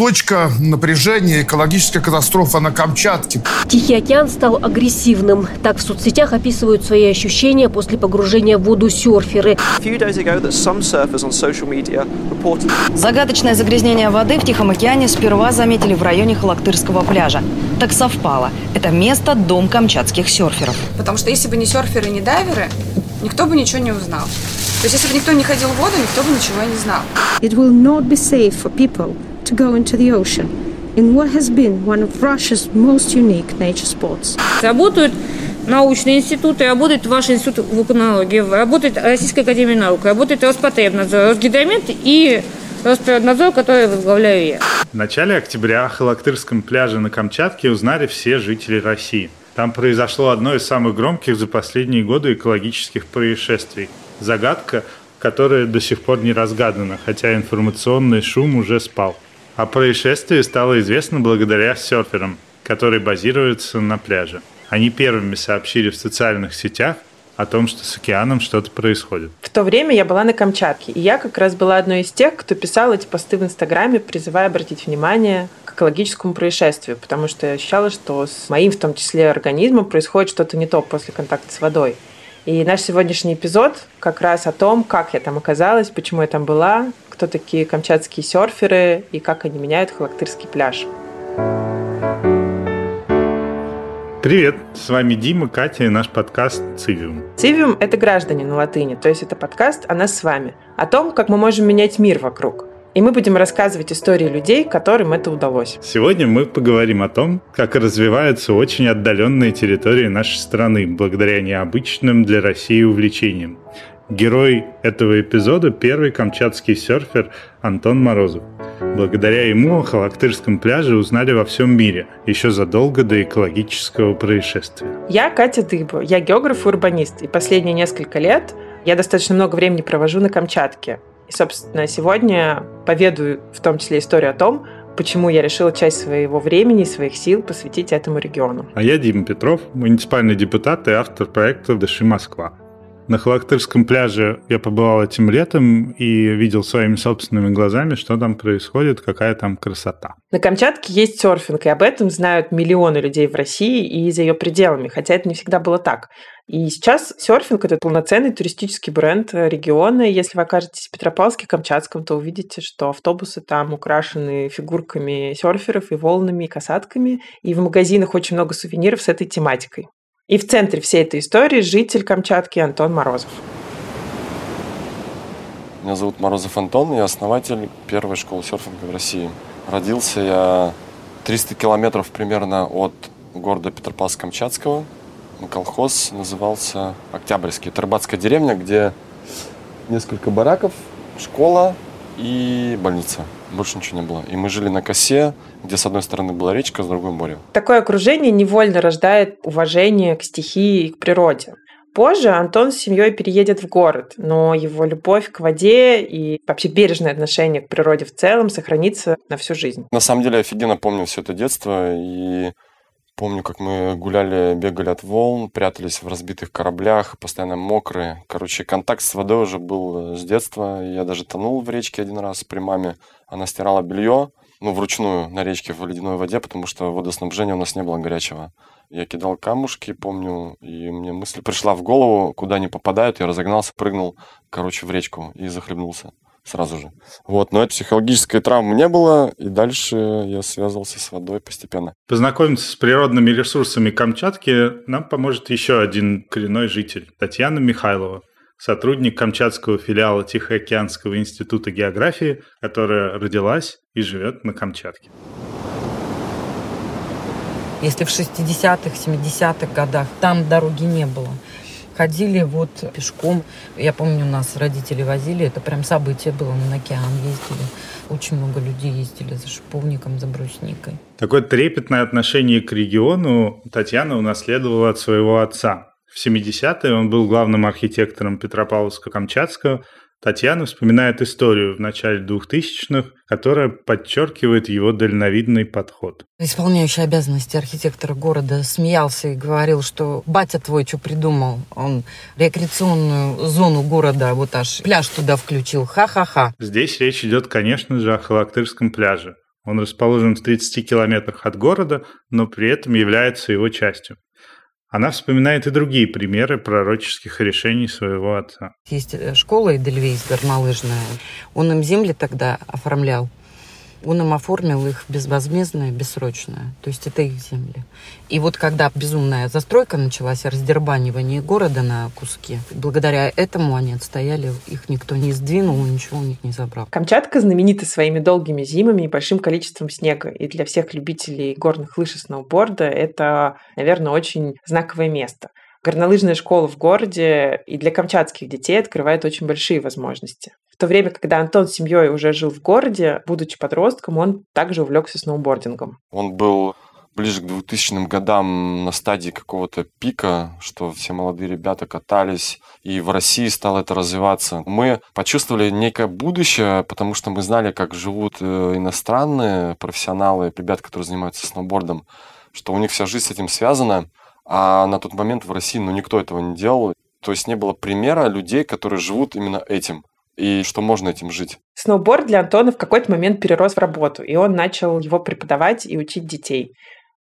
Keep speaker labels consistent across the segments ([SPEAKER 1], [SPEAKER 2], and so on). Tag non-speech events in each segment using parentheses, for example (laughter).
[SPEAKER 1] точка напряжения, экологическая катастрофа на Камчатке.
[SPEAKER 2] Тихий океан стал агрессивным. Так в соцсетях описывают свои ощущения после погружения в воду серферы.
[SPEAKER 3] Загадочное загрязнение воды в Тихом океане сперва заметили в районе Халактырского пляжа. Так совпало. Это место – дом камчатских серферов.
[SPEAKER 4] Потому что если бы не серферы, не дайверы, никто бы ничего не узнал. То есть, если бы никто не ходил в воду, никто бы ничего и не знал.
[SPEAKER 5] It will not be safe for people to go into the ocean in what has been one of Russia's most unique nature spots.
[SPEAKER 6] Работают научные институты, работает ваш институт вулканологии, работает Российская академия наук, работает Роспотребнадзор, Росгидромет и Росприроднадзор, который возглавляю я.
[SPEAKER 7] В начале октября о Халактырском пляже на Камчатке узнали все жители России. Там произошло одно из самых громких за последние годы экологических происшествий. Загадка, которая до сих пор не разгадана, хотя информационный шум уже спал. О происшествии стало известно благодаря серферам, которые базируются на пляже. Они первыми сообщили в социальных сетях о том, что с океаном что-то происходит.
[SPEAKER 8] В то время я была на Камчатке, и я как раз была одной из тех, кто писал эти посты в Инстаграме, призывая обратить внимание к экологическому происшествию, потому что я ощущала, что с моим, в том числе, организмом происходит что-то не то после контакта с водой. И наш сегодняшний эпизод как раз о том, как я там оказалась, почему я там была, кто такие камчатские серферы и как они меняют Халактырский пляж.
[SPEAKER 7] Привет, с вами Дима, Катя и наш подкаст «Цивиум».
[SPEAKER 8] «Цивиум» — это граждане на латыни, то есть это подкаст о нас с вами, о том, как мы можем менять мир вокруг. И мы будем рассказывать истории людей, которым это удалось.
[SPEAKER 7] Сегодня мы поговорим о том, как развиваются очень отдаленные территории нашей страны благодаря необычным для России увлечениям. Герой этого эпизода – первый камчатский серфер Антон Морозов. Благодаря ему о Халактырском пляже узнали во всем мире, еще задолго до экологического происшествия.
[SPEAKER 8] Я Катя Дыба, я географ и урбанист, и последние несколько лет я достаточно много времени провожу на Камчатке. И, собственно, сегодня поведаю в том числе историю о том, почему я решила часть своего времени и своих сил посвятить этому региону.
[SPEAKER 7] А я Дима Петров, муниципальный депутат и автор проекта «Дыши Москва». На Халактырском пляже я побывал этим летом и видел своими собственными глазами, что там происходит, какая там красота.
[SPEAKER 8] На Камчатке есть серфинг, и об этом знают миллионы людей в России и за ее пределами, хотя это не всегда было так. И сейчас серфинг – это полноценный туристический бренд региона. Если вы окажетесь в Петропавловске, Камчатском, то увидите, что автобусы там украшены фигурками серферов и волнами, и касатками. И в магазинах очень много сувениров с этой тематикой. И в центре всей этой истории житель Камчатки Антон Морозов.
[SPEAKER 9] Меня зовут Морозов Антон, я основатель первой школы серфинга в России. Родился я 300 километров примерно от города Петропавловск-Камчатского. Колхоз назывался Октябрьский. Это рыбацкая деревня, где несколько бараков, школа и больница. Больше ничего не было. И мы жили на косе, где с одной стороны была речка, с другой море.
[SPEAKER 8] Такое окружение невольно рождает уважение к стихии и к природе. Позже Антон с семьей переедет в город, но его любовь к воде и вообще бережное отношение к природе в целом сохранится на всю жизнь.
[SPEAKER 9] На самом деле, офигенно помню все это детство и Помню, как мы гуляли, бегали от волн, прятались в разбитых кораблях, постоянно мокрые. Короче, контакт с водой уже был с детства. Я даже тонул в речке один раз при маме. Она стирала белье, ну, вручную на речке в ледяной воде, потому что водоснабжения у нас не было горячего. Я кидал камушки, помню, и мне мысль пришла в голову, куда они попадают. Я разогнался, прыгнул, короче, в речку и захлебнулся сразу же. Вот, но психологической травмы не было, и дальше я связывался с водой постепенно.
[SPEAKER 7] Познакомиться с природными ресурсами Камчатки нам поможет еще один коренной житель, Татьяна Михайлова, сотрудник Камчатского филиала Тихоокеанского института географии, которая родилась и живет на Камчатке.
[SPEAKER 10] Если в 60-х, 70-х годах там дороги не было, ходили вот пешком. Я помню, нас родители возили, это прям событие было, мы на океан ездили. Очень много людей ездили за шиповником, за брусникой.
[SPEAKER 7] Такое трепетное отношение к региону Татьяна унаследовала от своего отца. В 70-е он был главным архитектором Петропавловска-Камчатского, Татьяна вспоминает историю в начале 2000-х, которая подчеркивает его дальновидный подход.
[SPEAKER 10] Исполняющий обязанности архитектора города смеялся и говорил, что батя твой что придумал? Он рекреационную зону города, вот аж пляж туда включил, ха-ха-ха.
[SPEAKER 7] Здесь речь идет, конечно же, о Халактырском пляже. Он расположен в 30 километрах от города, но при этом является его частью. Она вспоминает и другие примеры пророческих решений своего отца.
[SPEAKER 10] Есть э, школа Эдельвейс горнолыжная. Он им земли тогда оформлял он им оформил их безвозмездное, бессрочное. То есть это их земли. И вот когда безумная застройка началась, раздербанивание города на куски, благодаря этому они отстояли, их никто не сдвинул, ничего у них не забрал.
[SPEAKER 8] Камчатка знаменита своими долгими зимами и большим количеством снега. И для всех любителей горных лыж и сноуборда это, наверное, очень знаковое место. Горнолыжная школа в городе и для камчатских детей открывает очень большие возможности. То время, когда Антон с семьей уже жил в городе, будучи подростком, он также увлекся сноубордингом.
[SPEAKER 9] Он был ближе к 2000 годам на стадии какого-то пика, что все молодые ребята катались, и в России стало это развиваться. Мы почувствовали некое будущее, потому что мы знали, как живут э, иностранные профессионалы, ребята, которые занимаются сноубордом, что у них вся жизнь с этим связана. А на тот момент в России ну, никто этого не делал. То есть не было примера людей, которые живут именно этим и что можно этим жить.
[SPEAKER 8] Сноуборд для Антона в какой-то момент перерос в работу, и он начал его преподавать и учить детей.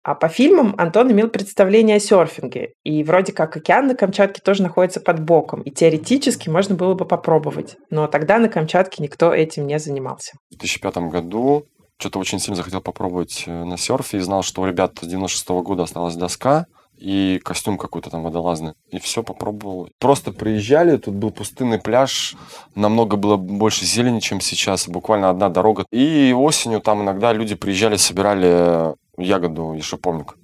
[SPEAKER 8] А по фильмам Антон имел представление о серфинге, и вроде как океан на Камчатке тоже находится под боком, и теоретически можно было бы попробовать, но тогда на Камчатке никто этим не занимался.
[SPEAKER 9] В 2005 году что-то очень сильно захотел попробовать э, на серфе и знал, что у ребят с 96 -го года осталась доска, и костюм какой-то там водолазный. И все попробовал. Просто приезжали, тут был пустынный пляж, намного было больше зелени, чем сейчас, буквально одна дорога. И осенью там иногда люди приезжали, собирали ягоду и шиповник.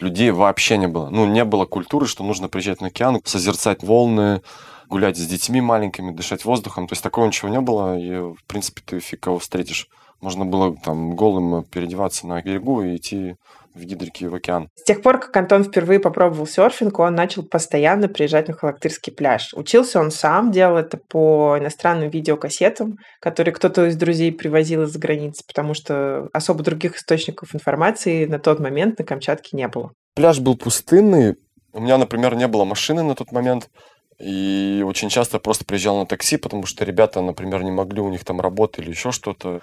[SPEAKER 9] Людей вообще не было. Ну, не было культуры, что нужно приезжать на океан, созерцать волны, гулять с детьми маленькими, дышать воздухом. То есть такого ничего не было, и, в принципе, ты фиг кого встретишь. Можно было там голым переодеваться на берегу и идти в гидрике в океан.
[SPEAKER 8] С тех пор, как Антон впервые попробовал серфинг, он начал постоянно приезжать на Халактырский пляж. Учился он сам, делал это по иностранным видеокассетам, которые кто-то из друзей привозил из-за границы, потому что особо других источников информации на тот момент на Камчатке не было.
[SPEAKER 9] Пляж был пустынный. У меня, например, не было машины на тот момент. И очень часто просто приезжал на такси, потому что ребята, например, не могли, у них там работа или еще что-то.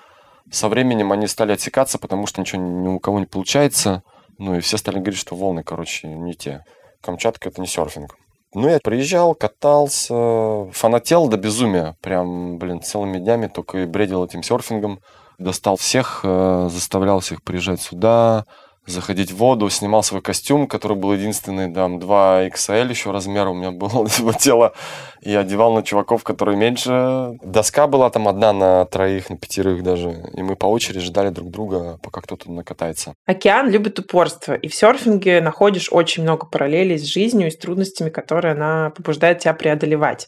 [SPEAKER 9] Со временем они стали отсекаться, потому что ничего ни у кого не получается. Ну и все стали говорить, что волны, короче, не те. Камчатка это не серфинг. Ну, я приезжал, катался, фанател до безумия. Прям, блин, целыми днями только и бредил этим серфингом. Достал всех, э, заставлял всех приезжать сюда, заходить в воду, снимал свой костюм, который был единственный, там, 2 XL еще размера у меня было (laughs) его тело, и одевал на чуваков, которые меньше. Доска была там одна на троих, на пятерых даже, и мы по очереди ждали друг друга, пока кто-то накатается.
[SPEAKER 8] Океан любит упорство, и в серфинге находишь очень много параллелей с жизнью и с трудностями, которые она побуждает тебя преодолевать.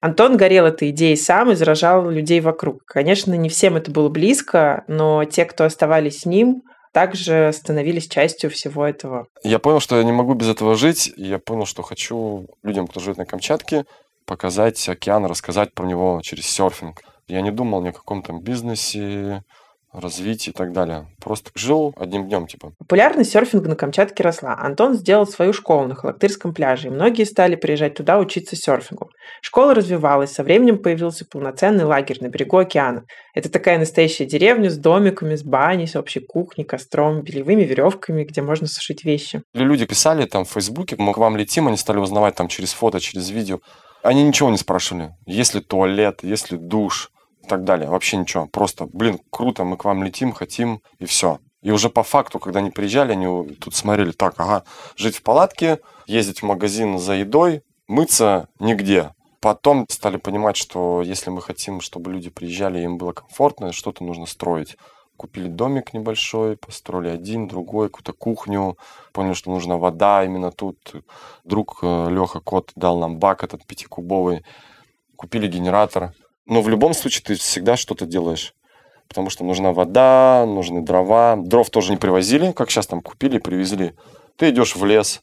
[SPEAKER 8] Антон горел этой идеей сам и заражал людей вокруг. Конечно, не всем это было близко, но те, кто оставались с ним, также становились частью всего этого.
[SPEAKER 9] Я понял, что я не могу без этого жить, я понял, что хочу людям, кто живет на Камчатке, показать океан, рассказать про него через серфинг. Я не думал ни о каком там бизнесе, развитии и так далее. Просто жил одним днем, типа.
[SPEAKER 8] Популярность серфинга на Камчатке росла. Антон сделал свою школу на Халактырском пляже, и многие стали приезжать туда учиться серфингу. Школа развивалась, со временем появился полноценный лагерь на берегу океана. Это такая настоящая деревня с домиками, с баней, с общей кухней, костром, белевыми веревками, где можно сушить вещи.
[SPEAKER 9] Люди писали там в Фейсбуке, мы к вам летим, они стали узнавать там через фото, через видео. Они ничего не спрашивали. Есть ли туалет, есть ли душ, и так далее. Вообще ничего. Просто, блин, круто, мы к вам летим, хотим, и все. И уже по факту, когда они приезжали, они тут смотрели, так, ага, жить в палатке, ездить в магазин за едой, мыться нигде. Потом стали понимать, что если мы хотим, чтобы люди приезжали, им было комфортно, что-то нужно строить. Купили домик небольшой, построили один, другой, какую-то кухню. Поняли, что нужна вода именно тут. Друг э, Леха Кот дал нам бак этот пятикубовый. Купили генератор. Но в любом случае ты всегда что-то делаешь. Потому что нужна вода, нужны дрова. Дров тоже не привозили, как сейчас там купили привезли. Ты идешь в лес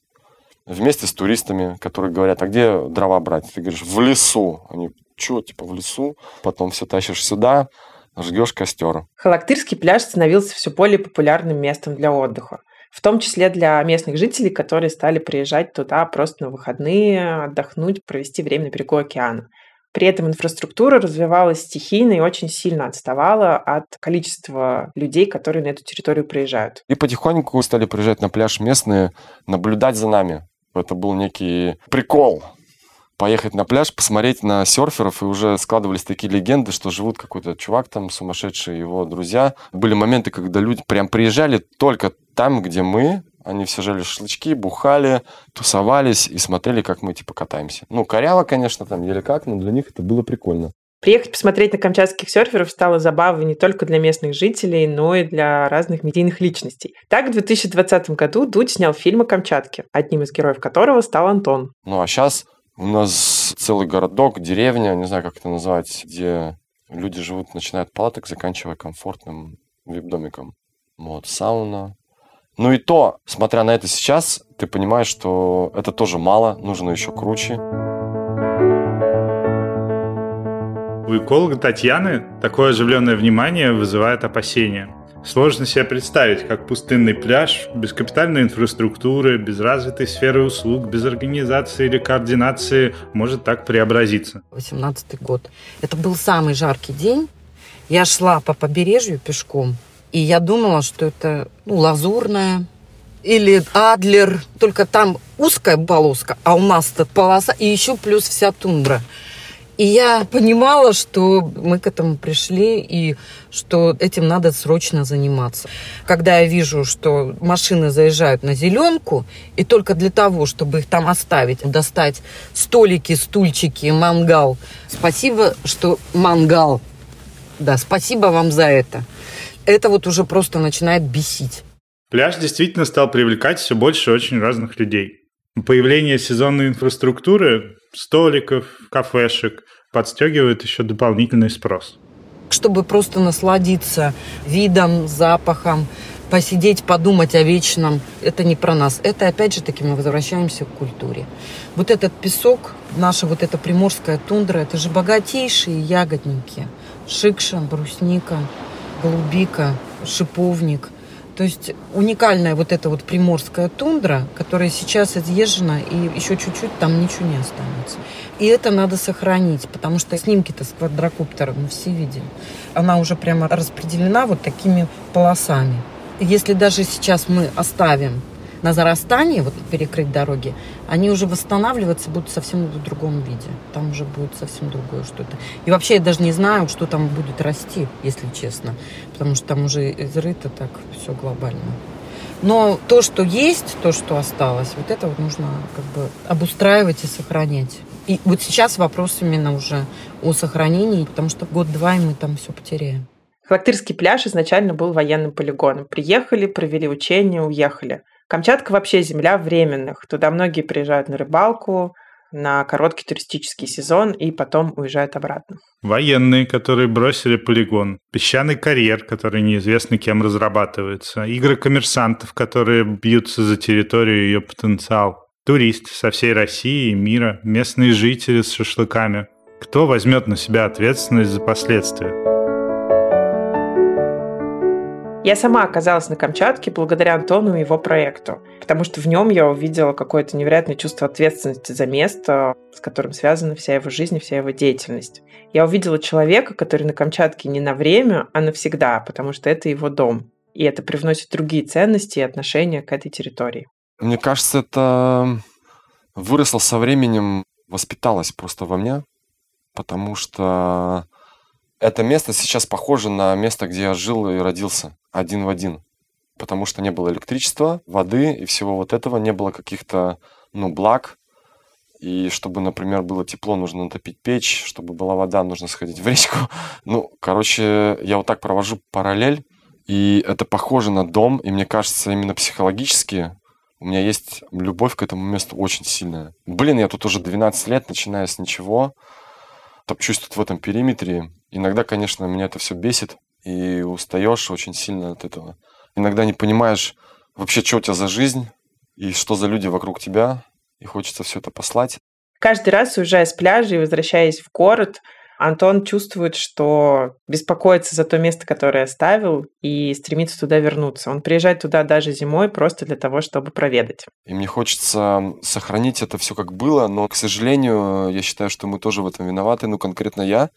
[SPEAKER 9] вместе с туристами, которые говорят, а где дрова брать? Ты говоришь, в лесу. Они, что, типа в лесу? Потом все тащишь сюда, жгешь костер.
[SPEAKER 8] Халактырский пляж становился все более популярным местом для отдыха. В том числе для местных жителей, которые стали приезжать туда просто на выходные, отдохнуть, провести время на берегу океана. При этом инфраструктура развивалась стихийно и очень сильно отставала от количества людей, которые на эту территорию приезжают.
[SPEAKER 9] И потихоньку стали приезжать на пляж местные, наблюдать за нами. Это был некий прикол поехать на пляж, посмотреть на серферов, и уже складывались такие легенды, что живут какой-то чувак там сумасшедший, его друзья. Были моменты, когда люди прям приезжали только там, где мы, они все жали шашлычки, бухали, тусовались и смотрели, как мы типа катаемся. Ну, коряво, конечно, там еле как, но для них это было прикольно.
[SPEAKER 8] Приехать посмотреть на камчатских серферов стало забавой не только для местных жителей, но и для разных медийных личностей. Так, в 2020 году Дудь снял фильм о Камчатке, одним из героев которого стал Антон.
[SPEAKER 9] Ну, а сейчас у нас целый городок, деревня, не знаю, как это назвать, где люди живут, начиная от палаток, заканчивая комфортным вип-домиком. Вот, сауна. Ну и то, смотря на это сейчас, ты понимаешь, что это тоже мало, нужно еще круче.
[SPEAKER 7] У эколога Татьяны такое оживленное внимание вызывает опасения. Сложно себе представить, как пустынный пляж без капитальной инфраструктуры, без развитой сферы услуг, без организации или координации может так преобразиться.
[SPEAKER 10] 18 год. Это был самый жаркий день. Я шла по побережью пешком, и я думала, что это ну, лазурная или Адлер, только там узкая полоска, а у нас-то полоса, и еще плюс вся тундра. И я понимала, что мы к этому пришли и что этим надо срочно заниматься. Когда я вижу, что машины заезжают на зеленку, и только для того, чтобы их там оставить, достать столики, стульчики, мангал. Спасибо, что мангал. Да, спасибо вам за это. Это вот уже просто начинает бесить.
[SPEAKER 7] Пляж действительно стал привлекать все больше очень разных людей. Появление сезонной инфраструктуры, столиков, кафешек подстегивает еще дополнительный спрос.
[SPEAKER 10] Чтобы просто насладиться видом, запахом, посидеть, подумать о вечном, это не про нас. Это, опять же таки, мы возвращаемся к культуре. Вот этот песок, наша вот эта приморская тундра, это же богатейшие ягодники. Шикша, брусника, голубика, шиповник – то есть уникальная вот эта вот приморская тундра, которая сейчас изъезжена, и еще чуть-чуть там ничего не останется. И это надо сохранить, потому что снимки-то с квадрокоптера мы все видели. Она уже прямо распределена вот такими полосами. Если даже сейчас мы оставим на зарастании, вот перекрыть дороги, они уже восстанавливаться будут совсем в другом виде. Там уже будет совсем другое что-то. И вообще я даже не знаю, что там будет расти, если честно. Потому что там уже изрыто так все глобально. Но то, что есть, то, что осталось, вот это вот нужно как бы обустраивать и сохранять. И вот сейчас вопрос именно уже о сохранении, потому что год-два, и мы там все потеряем.
[SPEAKER 8] Халактырский пляж изначально был военным полигоном. Приехали, провели учения, уехали. Камчатка вообще земля временных. Туда многие приезжают на рыбалку, на короткий туристический сезон и потом уезжают обратно.
[SPEAKER 7] Военные, которые бросили полигон, песчаный карьер, который неизвестно кем разрабатывается, игры коммерсантов, которые бьются за территорию и ее потенциал, туристы со всей России и мира, местные жители с шашлыками. Кто возьмет на себя ответственность за последствия?
[SPEAKER 8] Я сама оказалась на Камчатке благодаря Антону и его проекту, потому что в нем я увидела какое-то невероятное чувство ответственности за место, с которым связана вся его жизнь, вся его деятельность. Я увидела человека, который на Камчатке не на время, а навсегда, потому что это его дом. И это привносит другие ценности и отношения к этой территории.
[SPEAKER 9] Мне кажется, это выросло со временем, воспиталось просто во мне, потому что это место сейчас похоже на место, где я жил и родился, один в один. Потому что не было электричества, воды и всего вот этого, не было каких-то, ну, благ. И чтобы, например, было тепло, нужно натопить печь, чтобы была вода, нужно сходить в речку. (laughs) Ну, короче, я вот так провожу параллель, и это похоже на дом, и мне кажется, именно психологически у меня есть любовь к этому месту очень сильная. Блин, я тут уже 12 лет, начиная с ничего, топчусь тут в этом периметре, Иногда, конечно, меня это все бесит, и устаешь очень сильно от этого. Иногда не понимаешь вообще, что у тебя за жизнь, и что за люди вокруг тебя, и хочется все это послать.
[SPEAKER 8] Каждый раз, уезжая с пляжа и возвращаясь в город, Антон чувствует, что беспокоится за то место, которое оставил, и стремится туда вернуться. Он приезжает туда даже зимой просто для того, чтобы проведать.
[SPEAKER 9] И мне хочется сохранить это все как было, но, к сожалению, я считаю, что мы тоже в этом виноваты, ну, конкретно я,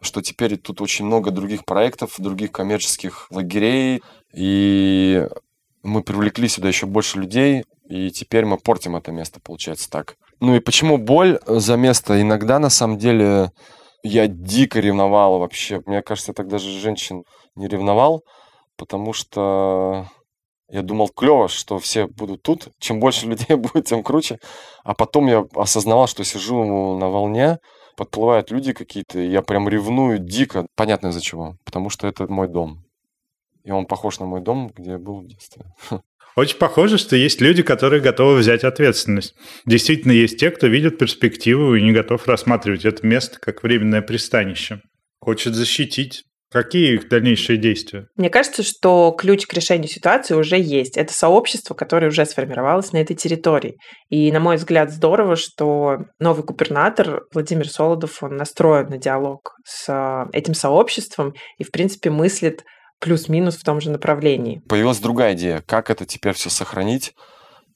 [SPEAKER 9] что теперь тут очень много других проектов, других коммерческих лагерей, и мы привлекли сюда еще больше людей, и теперь мы портим это место, получается так. Ну и почему боль за место? Иногда, на самом деле, я дико ревновал вообще. Мне кажется, я так даже женщин не ревновал, потому что я думал, клево, что все будут тут. Чем больше людей (laughs) будет, тем круче. А потом я осознавал, что сижу на волне, подплывают люди какие-то, и я прям ревную дико. Понятно из-за чего. Потому что это мой дом. И он похож на мой дом, где я был в детстве. (laughs)
[SPEAKER 7] Очень похоже, что есть люди, которые готовы взять ответственность. Действительно, есть те, кто видит перспективу и не готов рассматривать это место как временное пристанище. Хочет защитить. Какие их дальнейшие действия?
[SPEAKER 8] Мне кажется, что ключ к решению ситуации уже есть. Это сообщество, которое уже сформировалось на этой территории. И, на мой взгляд, здорово, что новый губернатор Владимир Солодов, он настроен на диалог с э, этим сообществом и, в принципе, мыслит плюс-минус в том же направлении.
[SPEAKER 9] Появилась другая идея, как это теперь все сохранить?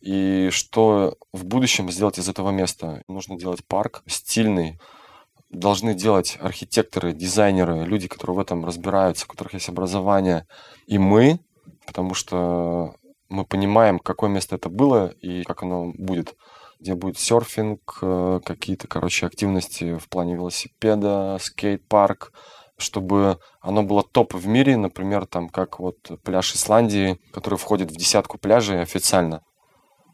[SPEAKER 9] И что в будущем сделать из этого места. Нужно делать парк стильный, должны делать архитекторы, дизайнеры, люди, которые в этом разбираются, у которых есть образование, и мы, потому что мы понимаем, какое место это было и как оно будет. Где будет серфинг, э, какие-то, короче, активности в плане велосипеда, скейт-парк, чтобы оно было топ в мире, например, там как вот пляж Исландии, который входит в десятку пляжей официально.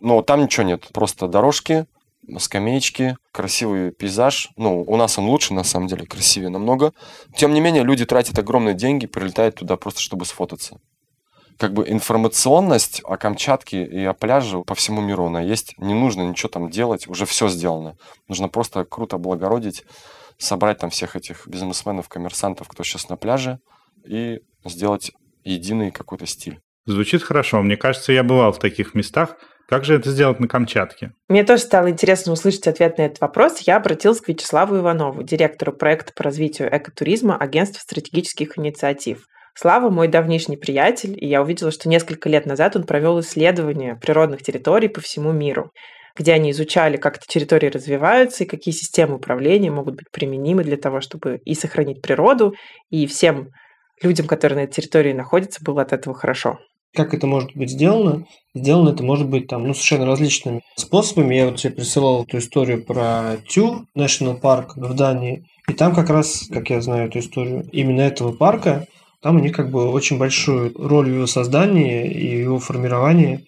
[SPEAKER 9] Но там ничего нет, просто дорожки, скамеечки, красивый пейзаж. Ну, у нас он лучше, на самом деле, красивее намного. Тем не менее, люди тратят огромные деньги, прилетают туда просто, чтобы сфотаться. Как бы информационность о Камчатке и о пляже по всему миру она есть. Не нужно ничего там делать, уже все сделано. Нужно просто круто облагородить собрать там всех этих бизнесменов, коммерсантов, кто сейчас на пляже, и сделать единый какой-то стиль.
[SPEAKER 7] Звучит хорошо. Мне кажется, я бывал в таких местах. Как же это сделать на Камчатке?
[SPEAKER 8] Мне тоже стало интересно услышать ответ на этот вопрос. Я обратилась к Вячеславу Иванову, директору проекта по развитию экотуризма Агентства стратегических инициатив. Слава мой давнишний приятель, и я увидела, что несколько лет назад он провел исследование природных территорий по всему миру где они изучали, как эти территории развиваются и какие системы управления могут быть применимы для того, чтобы и сохранить природу, и всем людям, которые на этой территории находятся, было от этого хорошо.
[SPEAKER 11] Как это может быть сделано? Сделано это может быть там, ну, совершенно различными способами. Я вот тебе присылал эту историю про Тю, National Park в Дании. И там как раз, как я знаю эту историю, именно этого парка, там у них как бы очень большую роль в его создании и его формировании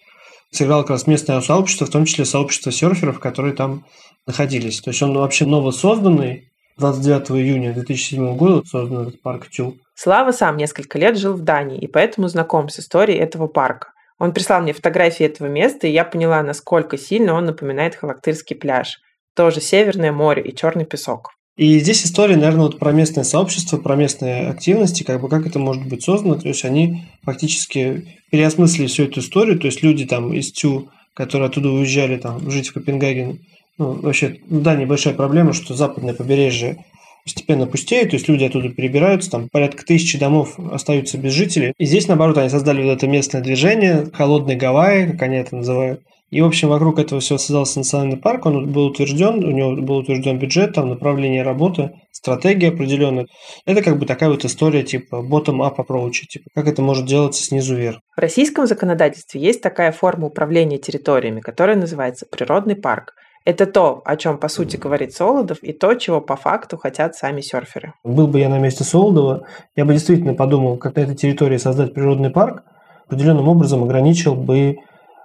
[SPEAKER 11] сыграло как раз местное сообщество, в том числе сообщество серферов, которые там находились. То есть он вообще новосозданный, 29 июня 2007 года создан этот парк Тюл.
[SPEAKER 8] Слава сам несколько лет жил в Дании, и поэтому знаком с историей этого парка. Он прислал мне фотографии этого места, и я поняла, насколько сильно он напоминает Халактырский пляж. Тоже Северное море и черный песок.
[SPEAKER 11] И здесь история, наверное, вот про местное сообщество, про местные активности, как бы как это может быть создано. То есть они фактически переосмыслили всю эту историю. То есть люди там из ТЮ, которые оттуда уезжали там жить в Копенгаген, ну, вообще, да, небольшая проблема, что западное побережье постепенно пустеет, то есть люди оттуда перебираются, там порядка тысячи домов остаются без жителей. И здесь, наоборот, они создали вот это местное движение, холодный Гавайи, как они это называют, и, в общем, вокруг этого всего создался национальный парк, он был утвержден, у него был утвержден бюджет, там направление работы, стратегия определенная. Это как бы такая вот история типа bottom-up approach, типа как это может делаться снизу вверх.
[SPEAKER 8] В российском законодательстве есть такая форма управления территориями, которая называется природный парк. Это то, о чем, по сути, говорит Солодов, и то, чего по факту хотят сами серферы.
[SPEAKER 11] Был бы я на месте Солодова, я бы действительно подумал, как на этой территории создать природный парк, определенным образом ограничил бы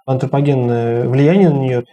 [SPEAKER 11] антропогенное влияние на нее,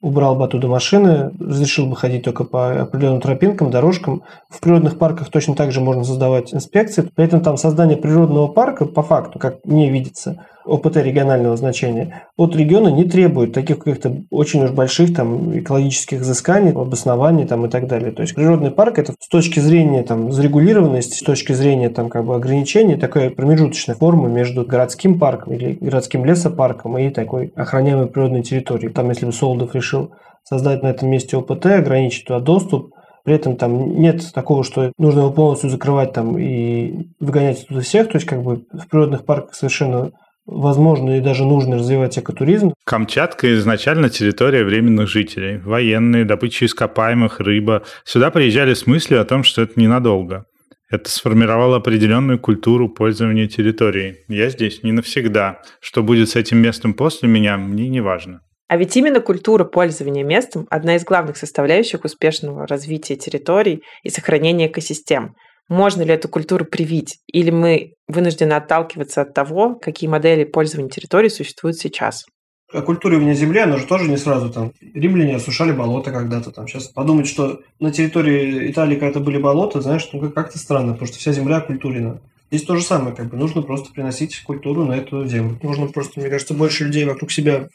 [SPEAKER 11] убрал бы оттуда машины, разрешил бы ходить только по определенным тропинкам, дорожкам. В природных парках точно так же можно создавать инспекции. При этом там создание природного парка, по факту, как мне видится, ОПТ регионального значения, от региона не требует таких каких-то очень уж больших там экологических изысканий, обоснований там и так далее. То есть природный парк это с точки зрения там зарегулированности, с точки зрения там как бы ограничений, такая промежуточная форма между городским парком или городским лесопарком и такой охраняемой природной территорией. Там, если бы Солдов решил создать на этом месте ОПТ, ограничить туда доступ, При этом там нет такого, что нужно его полностью закрывать там и выгонять оттуда всех. То есть как бы в природных парках совершенно возможно и даже нужно развивать экотуризм.
[SPEAKER 7] Камчатка изначально территория временных жителей. Военные, добыча ископаемых, рыба. Сюда приезжали с мыслью о том, что это ненадолго. Это сформировало определенную культуру пользования территорией. Я здесь не навсегда. Что будет с этим местом после меня, мне не важно.
[SPEAKER 8] А ведь именно культура пользования местом – одна из главных составляющих успешного развития территорий и сохранения экосистем. Можно ли эту культуру привить? Или мы вынуждены отталкиваться от того, какие модели пользования территорией существуют сейчас?
[SPEAKER 11] о культуре вне земли, она же тоже не сразу там. Римляне осушали болота когда-то там. Сейчас подумать, что на территории Италии когда-то были болота, знаешь, ну как-то странно, потому что вся земля оккультурена. Здесь то же самое, как бы нужно просто приносить культуру на эту землю. Нужно просто, мне кажется, больше людей вокруг себя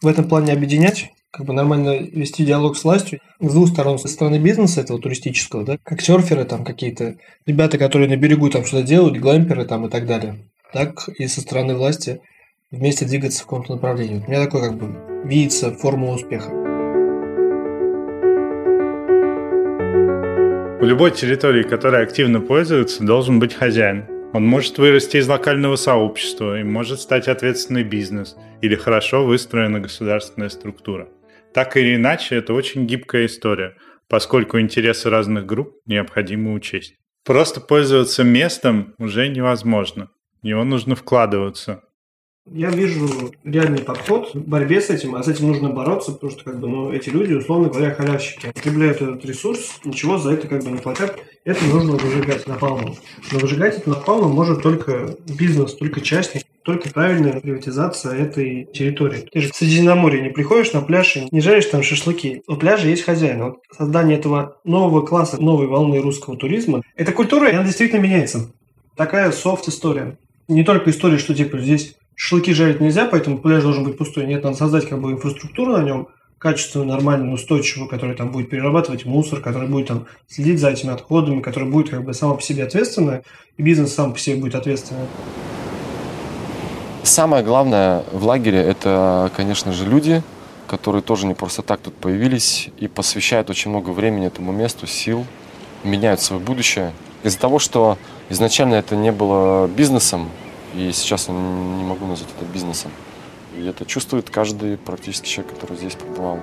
[SPEAKER 11] в этом плане объединять, как бы нормально вести диалог с властью. С двух сторон, со стороны бизнеса этого туристического, да, как серферы там какие-то, ребята, которые на берегу там что-то делают, глэмперы там и так далее. Так и со стороны власти вместе двигаться в каком-то направлении. У меня такой как бы видится формула успеха.
[SPEAKER 7] У любой территории, которой активно пользуются, должен быть хозяин. Он может вырасти из локального сообщества и может стать ответственный бизнес или хорошо выстроена государственная структура. Так или иначе, это очень гибкая история, поскольку интересы разных групп необходимо учесть. Просто пользоваться местом уже невозможно. В него нужно вкладываться,
[SPEAKER 11] я вижу реальный подход в борьбе с этим, а с этим нужно бороться, потому что как бы, ну, эти люди, условно говоря, халявщики. Потребляют этот ресурс, ничего за это как бы не платят. Это нужно выжигать напалмом. Но выжигать это напалмом может только бизнес, только частник, только правильная приватизация этой территории. Ты же в Средиземноморье не приходишь на пляж и не жаришь там шашлыки. У пляжа есть хозяин. Вот создание этого нового класса, новой волны русского туризма, эта культура, она действительно меняется. Такая софт-история. Не только история, что типа здесь шашлыки жарить нельзя, поэтому пляж должен быть пустой. Нет, надо создать как бы инфраструктуру на нем, качественную, нормальную, устойчивую, которая там будет перерабатывать мусор, которая будет там следить за этими отходами, которая будет как бы сама по себе ответственная, и бизнес сам по себе будет ответственный.
[SPEAKER 9] Самое главное в лагере – это, конечно же, люди, которые тоже не просто так тут появились и посвящают очень много времени этому месту, сил, меняют свое будущее. Из-за того, что изначально это не было бизнесом, и сейчас я не могу назвать это бизнесом. И это чувствует каждый практически человек, который здесь побывал.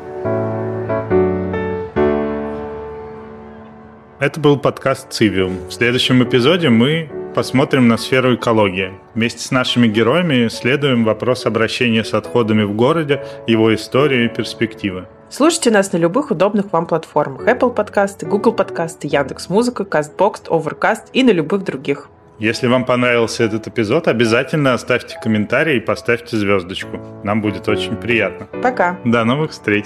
[SPEAKER 7] Это был подкаст «Цивиум». В следующем эпизоде мы посмотрим на сферу экологии. Вместе с нашими героями исследуем вопрос обращения с отходами в городе, его историю и перспективы.
[SPEAKER 8] Слушайте нас на любых удобных вам платформах. Apple подкасты, Google подкасты, Яндекс.Музыка, Castbox, Overcast и на любых других.
[SPEAKER 7] Если вам понравился этот эпизод, обязательно оставьте комментарий и поставьте звездочку. Нам будет очень приятно.
[SPEAKER 8] Пока.
[SPEAKER 7] До новых встреч.